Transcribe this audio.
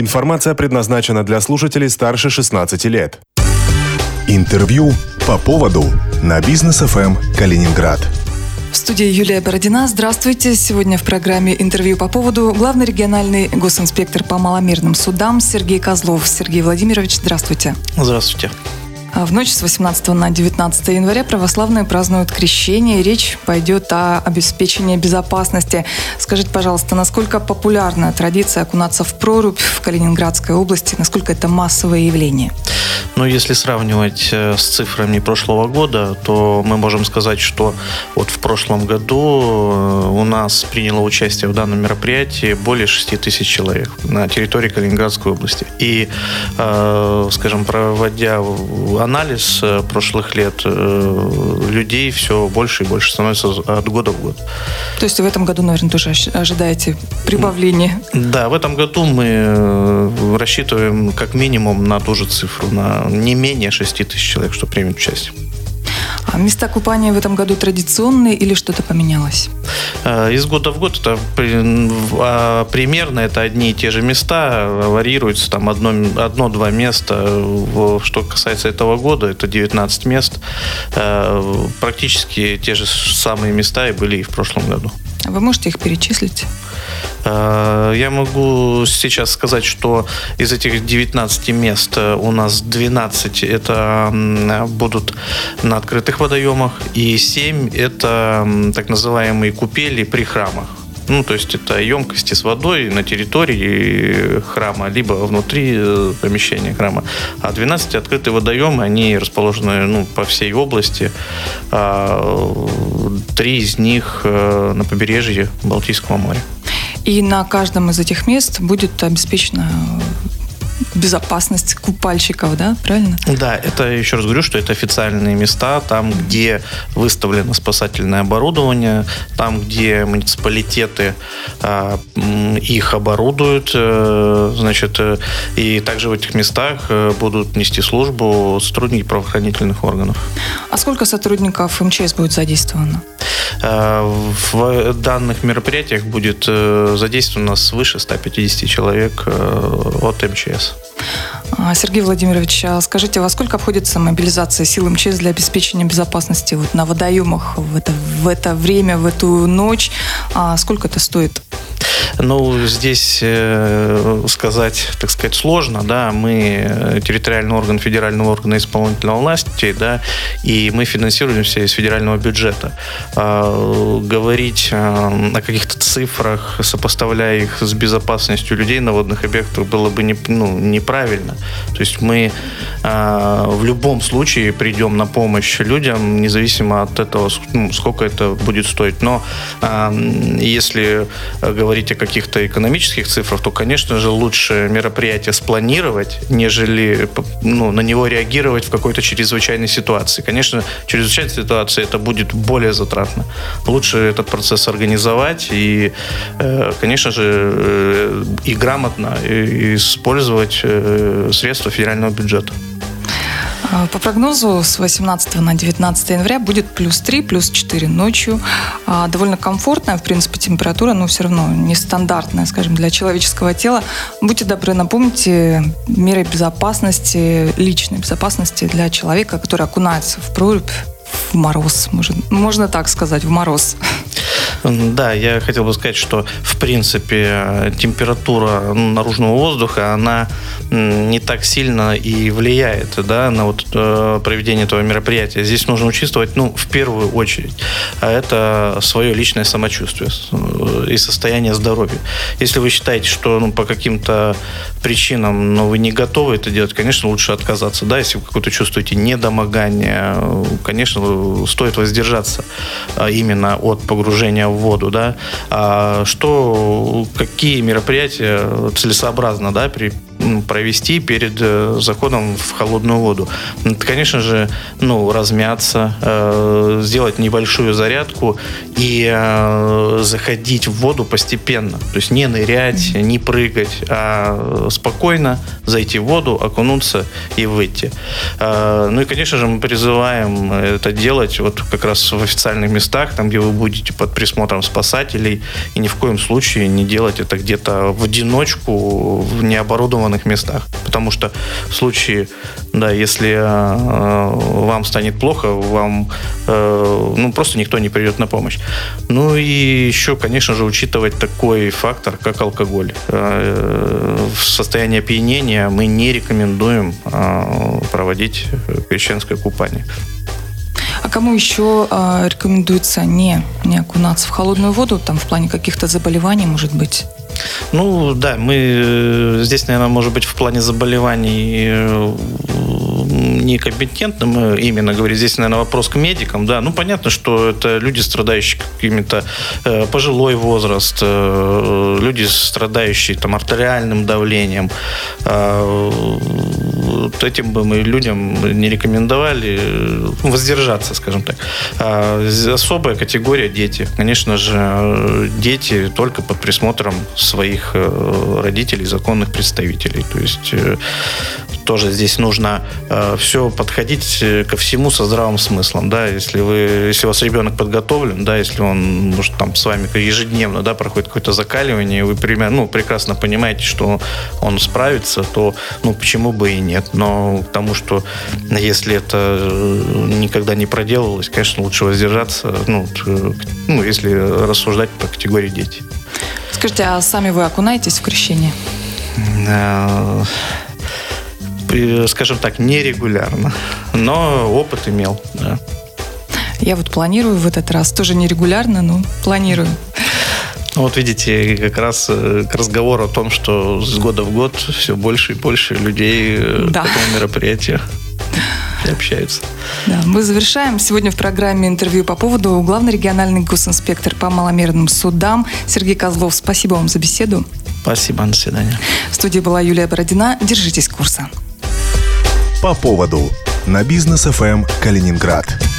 Информация предназначена для слушателей старше 16 лет. Интервью по поводу на бизнес ФМ Калининград. В студии Юлия Бородина. Здравствуйте. Сегодня в программе интервью по поводу главный региональный госинспектор по маломерным судам Сергей Козлов. Сергей Владимирович, здравствуйте. Здравствуйте. А в ночь с 18 на 19 января православные празднуют крещение. Речь пойдет о обеспечении безопасности. Скажите, пожалуйста, насколько популярна традиция окунаться в прорубь в Калининградской области? Насколько это массовое явление? Ну, если сравнивать э, с цифрами прошлого года, то мы можем сказать, что вот в прошлом году э, у нас приняло участие в данном мероприятии более 6 тысяч человек на территории Калининградской области. И, э, скажем, проводя анализ прошлых лет, людей все больше и больше становится от года в год. То есть в этом году, наверное, тоже ожидаете прибавления? Да, в этом году мы рассчитываем как минимум на ту же цифру, на не менее 6 тысяч человек, что примет участие. А места купания в этом году традиционные или что-то поменялось? Э, из года в год это а, примерно это одни и те же места, варьируются там одно-два одно, места. Что касается этого года, это 19 мест. Э, практически те же самые места и были и в прошлом году. А вы можете их перечислить? Э, я могу сейчас сказать, что из этих 19 мест э, у нас 12 это будут на открытых водоемах, и 7 это так называемые купели при храмах. Ну, то есть это емкости с водой на территории храма, либо внутри э, помещения храма. А 12 открытые водоемы, они расположены ну, по всей области. А, три из них на побережье Балтийского моря. И на каждом из этих мест будет обеспечена безопасность купальщиков, да, правильно? Да, это еще раз говорю, что это официальные места, там, где выставлено спасательное оборудование, там, где муниципалитеты э, их оборудуют, э, значит, э, и также в этих местах э, будут нести службу сотрудники правоохранительных органов. А сколько сотрудников МЧС будет задействовано? Э, в данных мероприятиях будет э, задействовано свыше 150 человек э, от МЧС. А, Сергей Владимирович, а скажите, во сколько обходится мобилизация сил МЧС для обеспечения безопасности вот на водоемах в это, в это время, в эту ночь? А сколько это стоит? Ну, здесь э, сказать, так сказать, сложно, да, мы э, территориальный орган федерального органа исполнительной власти, да, и мы финансируемся из федерального бюджета. А, говорить а, о каких-то цифрах, сопоставляя их с безопасностью людей на водных объектах, было бы не, ну, неправильно. То есть мы а, в любом случае придем на помощь людям, независимо от этого, ну, сколько это будет стоить. Но а, если говорить о каких-то экономических цифрах, то, конечно же, лучше мероприятие спланировать, нежели ну, на него реагировать в какой-то чрезвычайной ситуации. Конечно, чрезвычайная ситуация это будет более затратно. Лучше этот процесс организовать и, э, конечно же, э, и грамотно использовать э, средства федерального бюджета. А, по прогнозу с 18 на 19 января будет плюс 3, плюс 4 ночью. А, довольно комфортная, в принципе, температура, но все равно нестандартная, скажем, для человеческого тела. Будьте добры, напомните меры безопасности, личной безопасности для человека, который окунается в прорубь в мороз, можно, можно так сказать, в мороз. Да, я хотел бы сказать, что в принципе температура наружного воздуха, она не так сильно и влияет да, на вот, э, проведение этого мероприятия. Здесь нужно учитывать, ну, в первую очередь, а это свое личное самочувствие э, и состояние здоровья. Если вы считаете, что ну, по каким-то причинам ну, вы не готовы это делать, конечно, лучше отказаться. Да, если вы какое-то чувствуете недомогание, конечно, стоит воздержаться именно от погружения в воду. Да. А что, какие мероприятия целесообразно да, при провести перед э, заходом в холодную воду. Это, конечно же, ну, размяться, э, сделать небольшую зарядку и э, заходить в воду постепенно. То есть не нырять, не прыгать, а спокойно зайти в воду, окунуться и выйти. Ну и, конечно же, мы призываем это делать вот как раз в официальных местах, там, где вы будете под присмотром спасателей, и ни в коем случае не делать это где-то в одиночку в необорудованных местах. Потому что в случае, да, если э, вам станет плохо, вам э, ну, просто никто не придет на помощь. Ну и еще, конечно же, учитывать такой фактор, как алкоголь. Э, в состоянии опьянения мы не рекомендуем э, проводить крещенское купание. А кому еще э, рекомендуется не, не окунаться в холодную воду, там в плане каких-то заболеваний, может быть? Ну, да, мы э, здесь, наверное, может быть, в плане заболеваний э, некомпетентным именно говорить. Здесь, наверное, вопрос к медикам. Да, ну понятно, что это люди, страдающие какими-то э, пожилой возраст, э, люди, страдающие там артериальным давлением. Э, вот этим бы мы людям не рекомендовали э, воздержаться, скажем так. А особая категория дети. Конечно же, дети только под присмотром своих э, родителей, законных представителей. То есть э, тоже здесь нужно все подходить ко всему со здравым смыслом. Да? Если, вы, если у вас ребенок подготовлен, да, если он может, там, с вами ежедневно да, проходит какое-то закаливание, вы примерно, ну, прекрасно понимаете, что он справится, то ну, почему бы и нет. Но к тому, что если это никогда не проделывалось, конечно, лучше воздержаться, ну, ну если рассуждать по категории дети. Скажите, а сами вы окунаетесь в крещение? Скажем так, нерегулярно, но опыт имел, да. Я вот планирую в этот раз, тоже нерегулярно, но планирую. Ну, вот видите, как раз э, к разговору о том, что с года в год все больше и больше людей э, да. к этому мероприятию общаются. Да, мы завершаем. Сегодня в программе интервью по поводу главный региональный госинспектор по маломерным судам Сергей Козлов. Спасибо вам за беседу. Спасибо, до свидания. В студии была Юлия Бородина. Держитесь курса. По поводу на бизнес ФМ Калининград.